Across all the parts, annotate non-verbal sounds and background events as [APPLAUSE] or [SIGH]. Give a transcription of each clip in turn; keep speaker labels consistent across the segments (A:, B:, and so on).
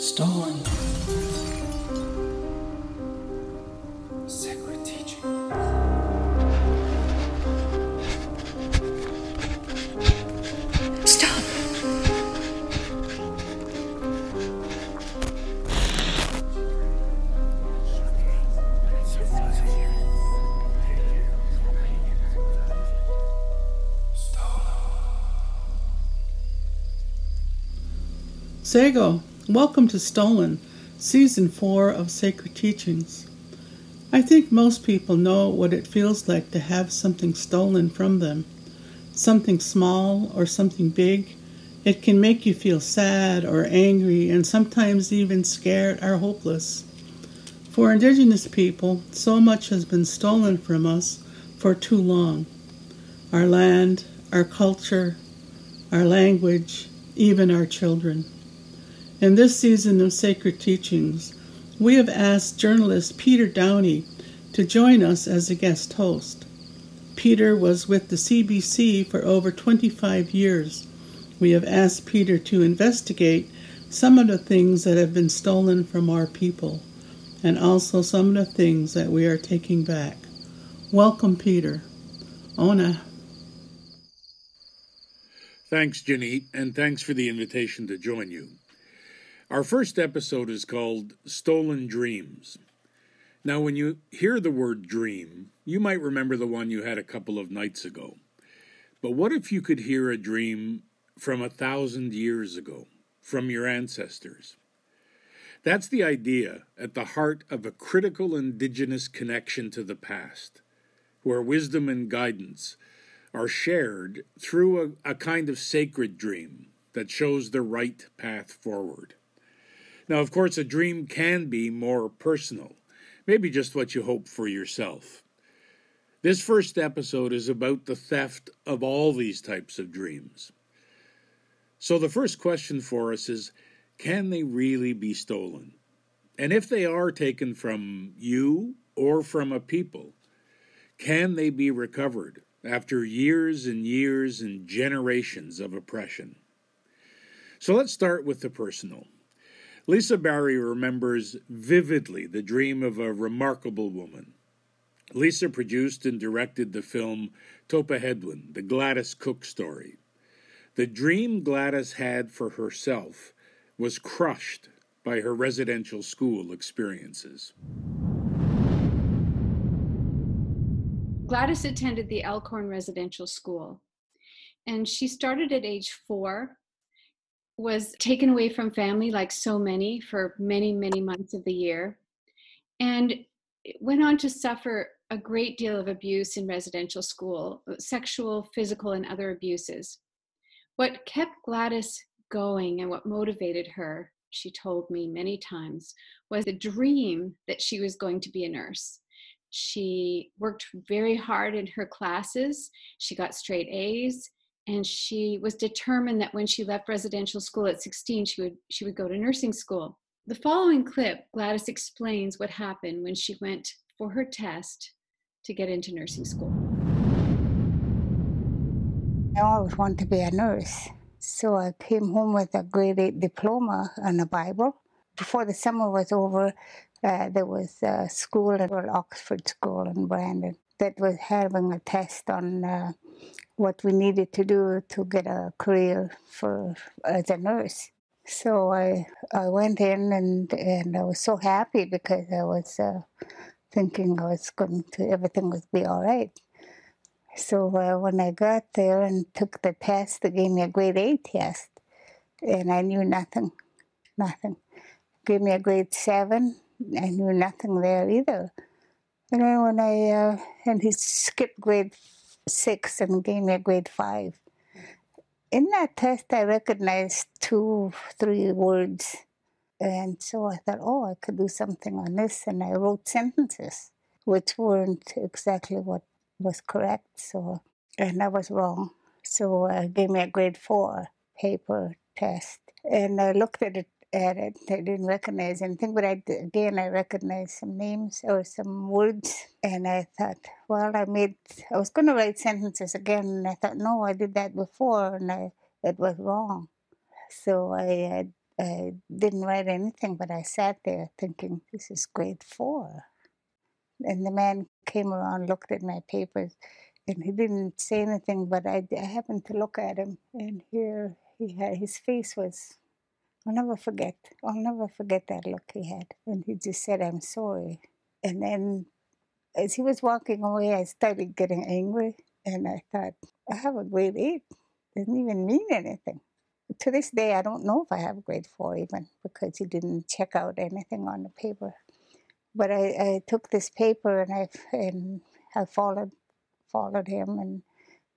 A: Stolen. Sacred teaching.
B: Stop!
C: Sago, welcome to Stolen, Season 4 of Sacred Teachings. I think most people know what it feels like to have something stolen from them. Something small or something big. It can make you feel sad or angry and sometimes even scared or hopeless. For Indigenous people, so much has been stolen from us for too long our land, our culture, our language, even our children. In this season of Sacred Teachings, we have asked journalist Peter Downie to join us as a guest host. Peter was with the CBC for over 25 years. We have asked Peter to investigate some of the things that have been stolen from our people and also some of the things that we are taking back. Welcome, Peter. Ona.
D: Thanks, Janine, and thanks for the invitation to join you. Our first episode is called Stolen Dreams. Now, when you hear the word dream, you might remember the one you had a couple of nights ago. But what if you could hear a dream from a thousand years ago, from your ancestors? That's the idea at the heart of a critical indigenous connection to the past, where wisdom and guidance are shared through a, a kind of sacred dream that shows the right path forward. Now, of course, a dream can be more personal, maybe just what you hope for yourself. This first episode is about the theft of all these types of dreams. So, the first question for us is can they really be stolen? And if they are taken from you or from a people, can they be recovered after years and years and generations of oppression? So, let's start with the personal. Lisa Barry remembers vividly the dream of a remarkable woman. Lisa produced and directed the film Topahedwin, the Gladys Cook story. The dream Gladys had for herself was crushed by her residential school experiences.
E: Gladys attended the Elkhorn Residential School, and she started at age four was taken away from family like so many for many many months of the year. And went on to suffer a great deal of abuse in residential school sexual physical and other abuses. What kept gladys going and what motivated her she told me many times was the dream that she was going to be a nurse. She worked very hard in her classes. She got straight a's and she was determined that when she left residential school at 16 she would she would go to nursing school. The following clip gladys explains what happened when she went for her test to get into nursing school.
F: I always wanted to be a nurse so i came home with a grade 8 diploma and a bible. Before the summer was over uh, there was a school at oxford school in brandon that was having a test on uh, what we needed to do to get a career for as a nurse. So I I went in and and I was so happy because I was uh, thinking I was going to everything would be all right. So uh, when I got there and took the test, they gave me a grade eight test, and I knew nothing, nothing. Gave me a grade seven, I knew nothing there either. And then when I uh, and he skipped grade six and gave me a grade five. In that test, I recognized two, three words. And so I thought, oh, I could do something on this. And I wrote sentences, which weren't exactly what was correct. So, and I was wrong. So I uh, gave me a grade four paper test. And I looked at it at it. I didn't recognize anything, but I again I recognized some names or some words, and I thought, well, I made. I was going to write sentences again, and I thought, no, I did that before, and I it was wrong. So I I didn't write anything, but I sat there thinking, this is grade four. And the man came around, looked at my papers, and he didn't say anything, but I, I happened to look at him, and here he had his face was, I'll never forget, I'll never forget that look he had. And he just said, I'm sorry. And then as he was walking away, I started getting angry, and I thought, I have a grade eight. Doesn't even mean anything. To this day, I don't know if I have a grade four even because he didn't check out anything on the paper. But I, I took this paper and I and I followed followed him and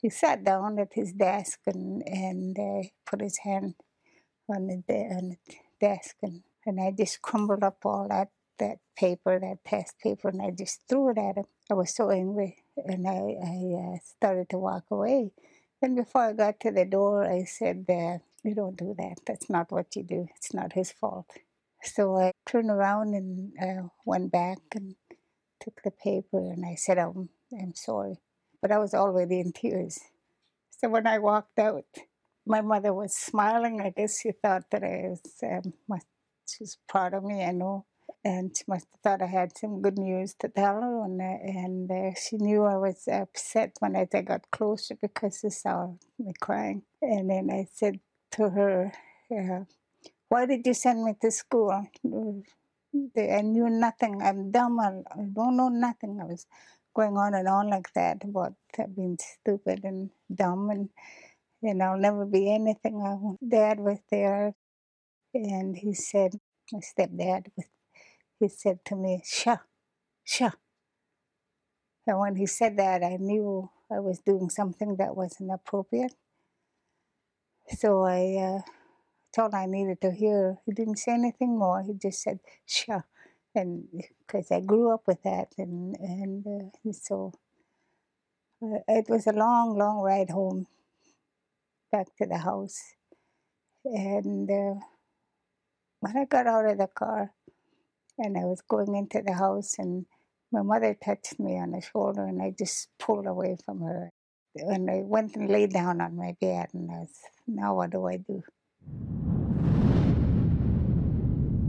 F: he sat down at his desk and and uh, put his hand on the, de- on the desk and, and I just crumbled up all that that paper, that test paper, and I just threw it at him. I was so angry, and I, I uh, started to walk away. Then before I got to the door, I said, uh, "You don't do that. That's not what you do. It's not his fault." So I turned around and uh, went back and took the paper, and I said, "I'm, I'm sorry," but I was already in tears. So when I walked out, my mother was smiling. I guess she thought that I was, um, she was proud of me. I know and she must have thought I had some good news to tell her, and, uh, and uh, she knew I was upset when I got closer because she saw me crying. And then I said to her, uh, "Why did you send me to school? I knew nothing. I'm dumb. I don't know nothing." I was going on and on like that about being stupid and dumb and and I'll never be anything. Dad was there, and he said, my stepdad he said to me, Sha, Sha. And when he said that, I knew I was doing something that wasn't appropriate. So I uh, told I needed to hear. He didn't say anything more. He just said, Sha. And because I grew up with that. And, and uh, so uh, it was a long, long ride home back to the house. And uh, when I got out of the car, and I was going into the house, and my mother touched me on the shoulder, and I just pulled away from her. And I went and lay down on my bed, and I was, now what do I do?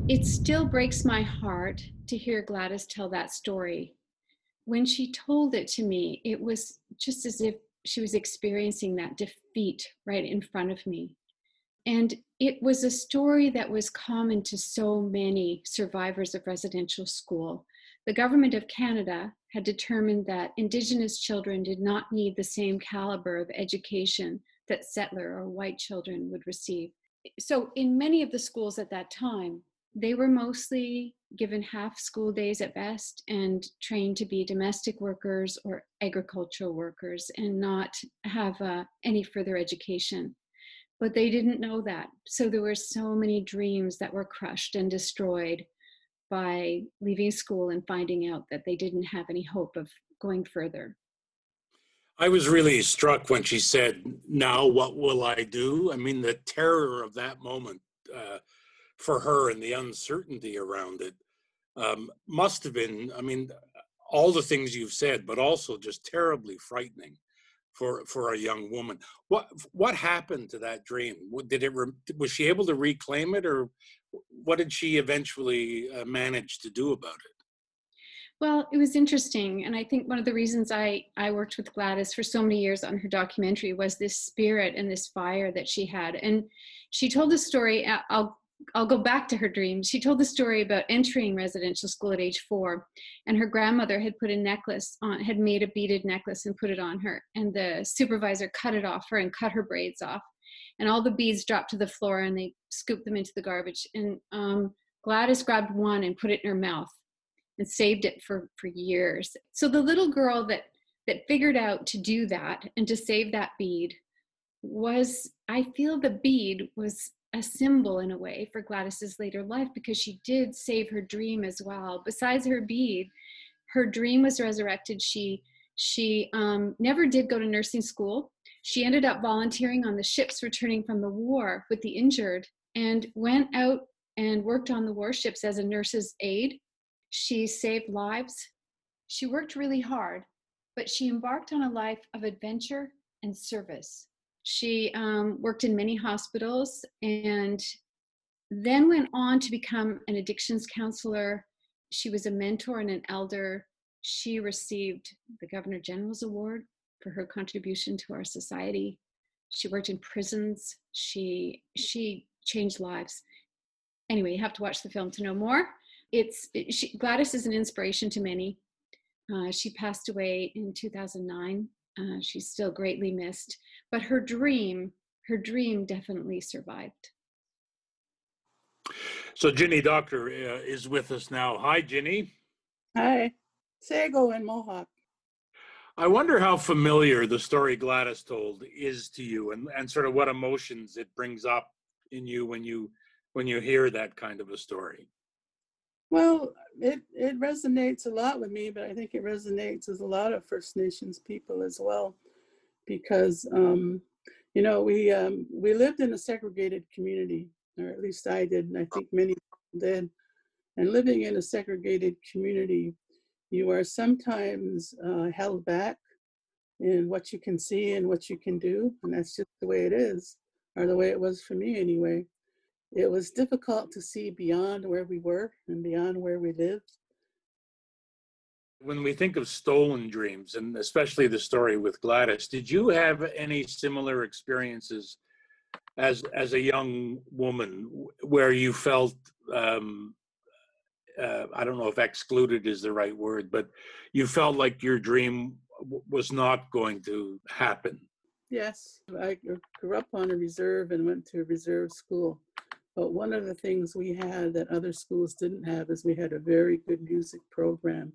E: It still breaks my heart to hear Gladys tell that story. When she told it to me, it was just as if she was experiencing that defeat right in front of me. And it was a story that was common to so many survivors of residential school. The government of Canada had determined that Indigenous children did not need the same caliber of education that settler or white children would receive. So, in many of the schools at that time, they were mostly given half school days at best and trained to be domestic workers or agricultural workers and not have uh, any further education but they didn't know that. So there were so many dreams that were crushed and destroyed by leaving school and finding out that they didn't have any hope of going further.
D: I was really struck when she said, Now what will I do? I mean, the terror of that moment uh, for her and the uncertainty around it um, must have been, I mean, all the things you've said, but also just terribly frightening for for a young woman. What what happened to that dream? Did it was she able to reclaim it, or what did she eventually uh, manage to do about it?
E: Well, it was interesting, and I think one of the reasons I I worked with Gladys for so many years on her documentary was this spirit and this fire that she had, and she told the story. I'll I'll go back to her dream. She told the story about entering residential school at age four, and her grandmother had put a necklace on, had made a beaded necklace and put it on her, and the supervisor cut it off her and cut her braids off, and all the beads dropped to the floor, and they scooped them into the garbage. And um, Gladys grabbed one and put it in her mouth, and saved it for for years. So the little girl that that figured out to do that and to save that bead was, I feel, the bead was a symbol in a way for Gladys's later life because she did save her dream as well. Besides her bead, her dream was resurrected. She she um, never did go to nursing school. She ended up volunteering on the ships returning from the war with the injured and went out and worked on the warships as a nurse's aide. She saved lives. She worked really hard, but she embarked on a life of adventure and service. She um, worked in many hospitals and then went on to become an addictions counselor. She was a mentor and an elder. She received the Governor General's Award for her contribution to our society. She worked in prisons. She she changed lives. Anyway, you have to watch the film to know more. It's it, she, Gladys is an inspiration to many. Uh, she passed away in 2009. Uh, she's still greatly missed, but her dream, her dream definitely survived.
D: So Ginny Doctor uh, is with us now. Hi, Ginny.
C: Hi. Sago and Mohawk.
D: I wonder how familiar the story Gladys told is to you and, and sort of what emotions it brings up in you when you when you hear that kind of a story.
C: Well, it, it resonates a lot with me, but I think it resonates with a lot of First Nations people as well, because um, you know we um, we lived in a segregated community, or at least I did, and I think many did. And living in a segregated community, you are sometimes uh, held back in what you can see and what you can do, and that's just the way it is, or the way it was for me anyway it was difficult to see beyond where we were and beyond where we lived.
D: When we think of stolen dreams, and especially the story with Gladys, did you have any similar experiences as as a young woman where you felt um, uh, I don't know if excluded is the right word, but you felt like your dream w- was not going to happen?
C: Yes, I grew up on a reserve and went to a reserve school. But one of the things we had that other schools didn't have is we had a very good music program.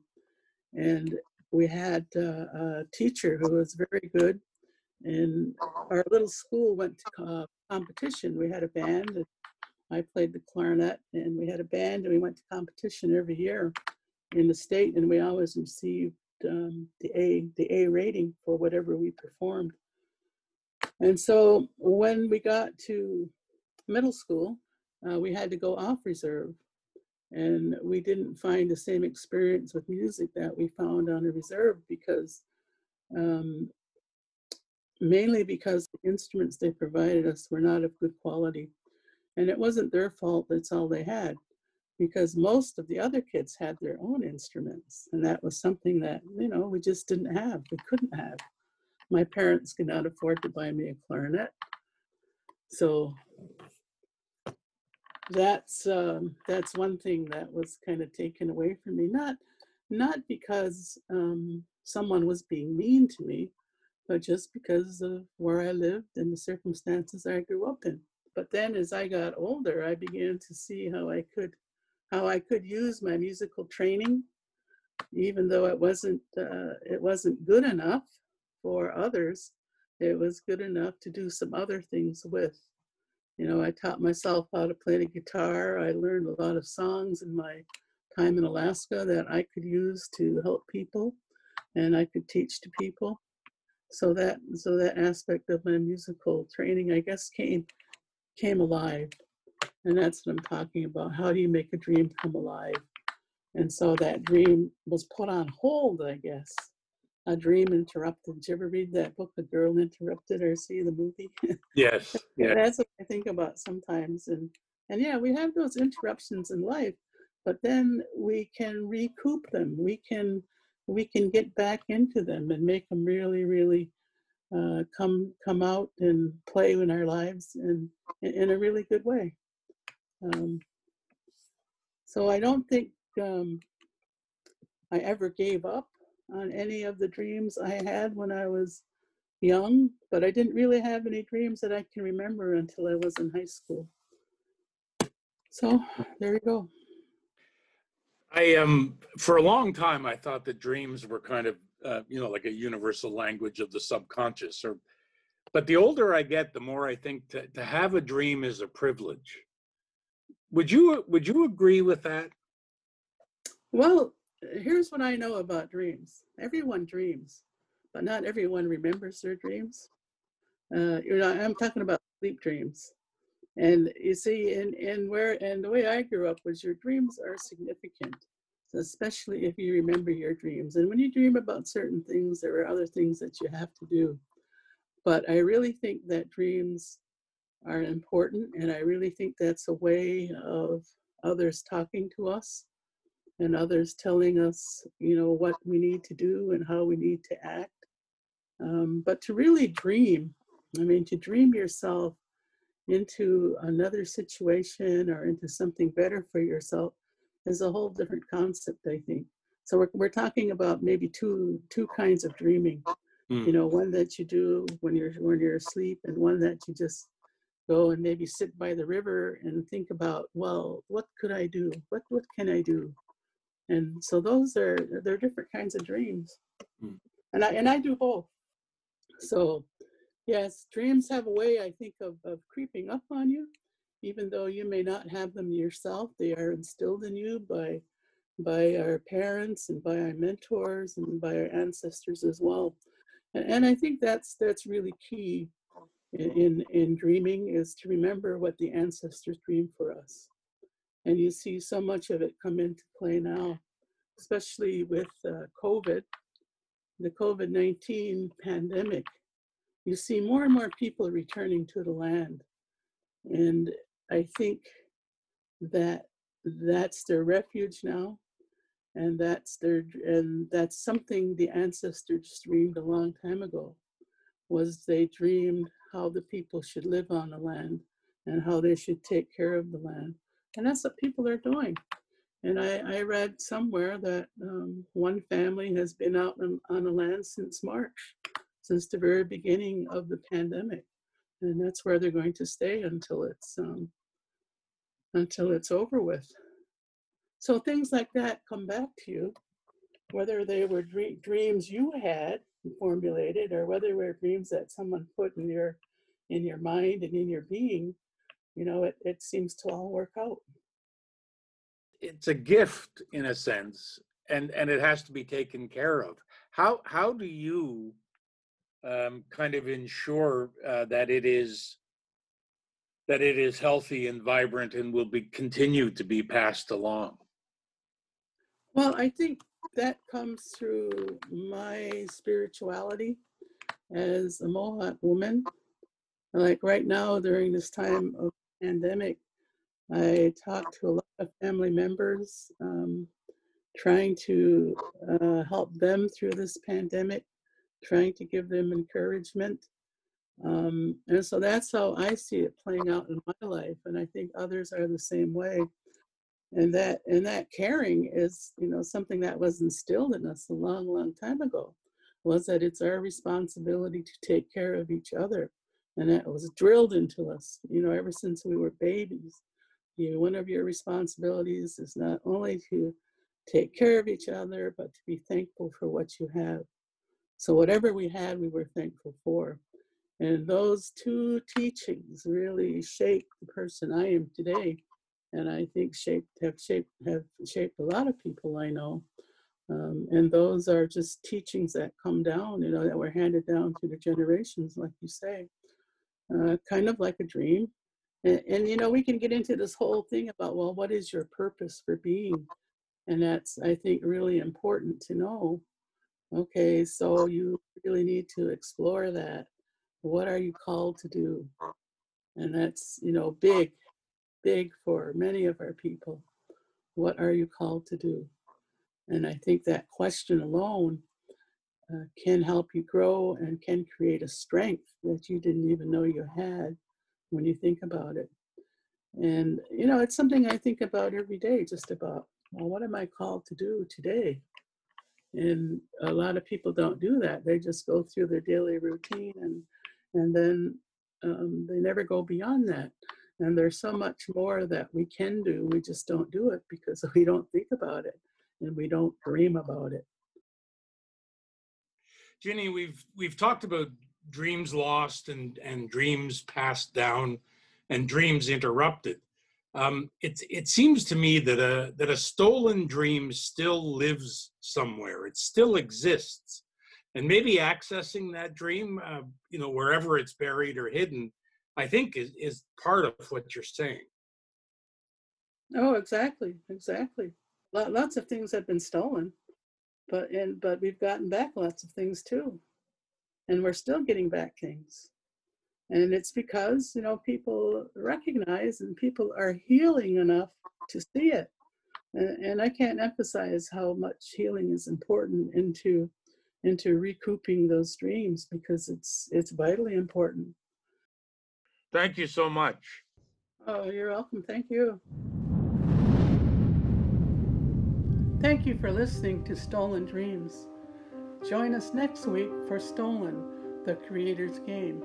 C: And we had uh, a teacher who was very good. And our little school went to uh, competition. We had a band. And I played the clarinet, and we had a band, and we went to competition every year in the state, and we always received um, the A the A rating for whatever we performed. And so when we got to middle school, uh, we had to go off reserve. And we didn't find the same experience with music that we found on a reserve because um, mainly because the instruments they provided us were not of good quality. And it wasn't their fault, that's all they had, because most of the other kids had their own instruments. And that was something that, you know, we just didn't have, we couldn't have. My parents could not afford to buy me a clarinet. So that's um, that's one thing that was kind of taken away from me. Not not because um, someone was being mean to me, but just because of where I lived and the circumstances I grew up in. But then, as I got older, I began to see how I could how I could use my musical training, even though it wasn't uh, it wasn't good enough for others. It was good enough to do some other things with. You know, I taught myself how to play the guitar. I learned a lot of songs in my time in Alaska that I could use to help people and I could teach to people. So that so that aspect of my musical training I guess came came alive. And that's what I'm talking about. How do you make a dream come alive? And so that dream was put on hold, I guess a dream interrupted. Did you ever read that book, The Girl Interrupted, or see the movie?
D: Yes. [LAUGHS] yeah.
C: That's what I think about sometimes. And and yeah, we have those interruptions in life, but then we can recoup them. We can we can get back into them and make them really, really uh, come come out and play in our lives and in a really good way. Um, so I don't think um, I ever gave up on any of the dreams I had when I was young, but I didn't really have any dreams that I can remember until I was in high school. So there you go.
D: I um for a long time I thought that dreams were kind of uh, you know like a universal language of the subconscious or but the older I get the more I think to, to have a dream is a privilege. Would you would you agree with that?
C: Well, here's what I know about dreams. Everyone dreams, but not everyone remembers their dreams. Uh, you know, I'm talking about sleep dreams. And you see, in, in where and the way I grew up was your dreams are significant, especially if you remember your dreams. And when you dream about certain things, there are other things that you have to do. But I really think that dreams are important, and I really think that's a way of others talking to us and others telling us, you know, what we need to do and how we need to act. Um, but to really dream, I mean, to dream yourself into another situation or into something better for yourself is a whole different concept, I think. So we're, we're talking about maybe two two kinds of dreaming. Mm. You know, one that you do when you're when you're asleep, and one that you just go and maybe sit by the river and think about, well, what could I do? What what can I do? And so those are they're different kinds of dreams. Mm. And I and I do both. So yes, dreams have a way, I think, of, of creeping up on you, even though you may not have them yourself. They are instilled in you by by our parents and by our mentors and by our ancestors as well. And, and I think that's that's really key in, in dreaming is to remember what the ancestors dreamed for us. And you see so much of it come into play now, especially with uh, COVID, the COVID 19 pandemic. You see more and more people returning to the land. And I think that that's their refuge now. And that's their and that's something the ancestors dreamed a long time ago was they dreamed how the people should live on the land and how they should take care of the land. And that's what people are doing. And I, I read somewhere that um, one family has been out on, on the land since March, since the very beginning of the pandemic. And that's where they're going to stay until it's um, until it's over with. So things like that come back to you, whether they were dream, dreams you had formulated or whether they were dreams that someone put in your in your mind and in your being you know it, it seems to all work out.
D: It's a gift in a sense and and it has to be taken care of. How how do you um, kind of ensure uh, that it is that it is healthy and vibrant and will be continue to be passed along?
C: Well i think that comes through my spirituality as a mohawk woman. Like right now during this time of pandemic I talked to a lot of family members, um, trying to uh, help them through this pandemic, trying to give them encouragement. Um, and so that's how I see it playing out in my life. And I think others are the same way. And that and that caring is, you know, something that was instilled in us a long, long time ago, was that it's our responsibility to take care of each other. And that was drilled into us, you know, ever since we were babies. You know, one of your responsibilities is not only to take care of each other but to be thankful for what you have. So whatever we had we were thankful for. And those two teachings really shaped the person i am today and i think shaped have shaped have shaped a lot of people i know. Um, and those are just teachings that come down you know that were handed down through the generations like you say uh, kind of like a dream and, and, you know, we can get into this whole thing about, well, what is your purpose for being? And that's, I think, really important to know. Okay, so you really need to explore that. What are you called to do? And that's, you know, big, big for many of our people. What are you called to do? And I think that question alone uh, can help you grow and can create a strength that you didn't even know you had when you think about it. And, you know, it's something I think about every day, just about, well, what am I called to do today? And a lot of people don't do that. They just go through their daily routine and, and then um, they never go beyond that. And there's so much more that we can do. We just don't do it because [LAUGHS] we don't think about it and we don't dream about it.
D: Ginny, we've we've talked about dreams lost and, and dreams passed down and dreams interrupted. Um, it, it seems to me that a, that a stolen dream still lives somewhere. It still exists. And maybe accessing that dream, uh, you know, wherever it's buried or hidden, I think is, is part of what you're saying.
C: Oh, exactly, exactly. Lots of things have been stolen, but and but we've gotten back lots of things too and we're still getting back things. And it's because, you know, people recognize and people are healing enough to see it. And, and I can't emphasize how much healing is important into into recouping those dreams because it's it's vitally important.
D: Thank you so much.
C: Oh, you're welcome. Thank you. Thank you for listening to Stolen Dreams. Join us next week for Stolen, the Creator's Game.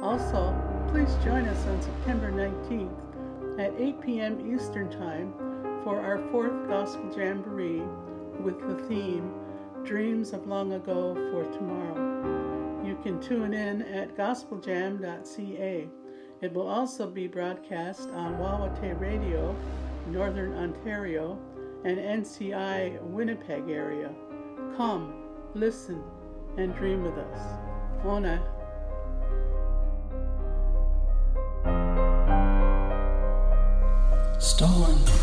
C: Also, please join us on September 19th at 8 p.m. Eastern Time for our fourth Gospel Jamboree with the theme Dreams of Long Ago for Tomorrow. You can tune in at gospeljam.ca. It will also be broadcast on Wawatay Radio, Northern Ontario, and NCI Winnipeg area. Come, listen, and dream with us. Ona.
A: Stolen.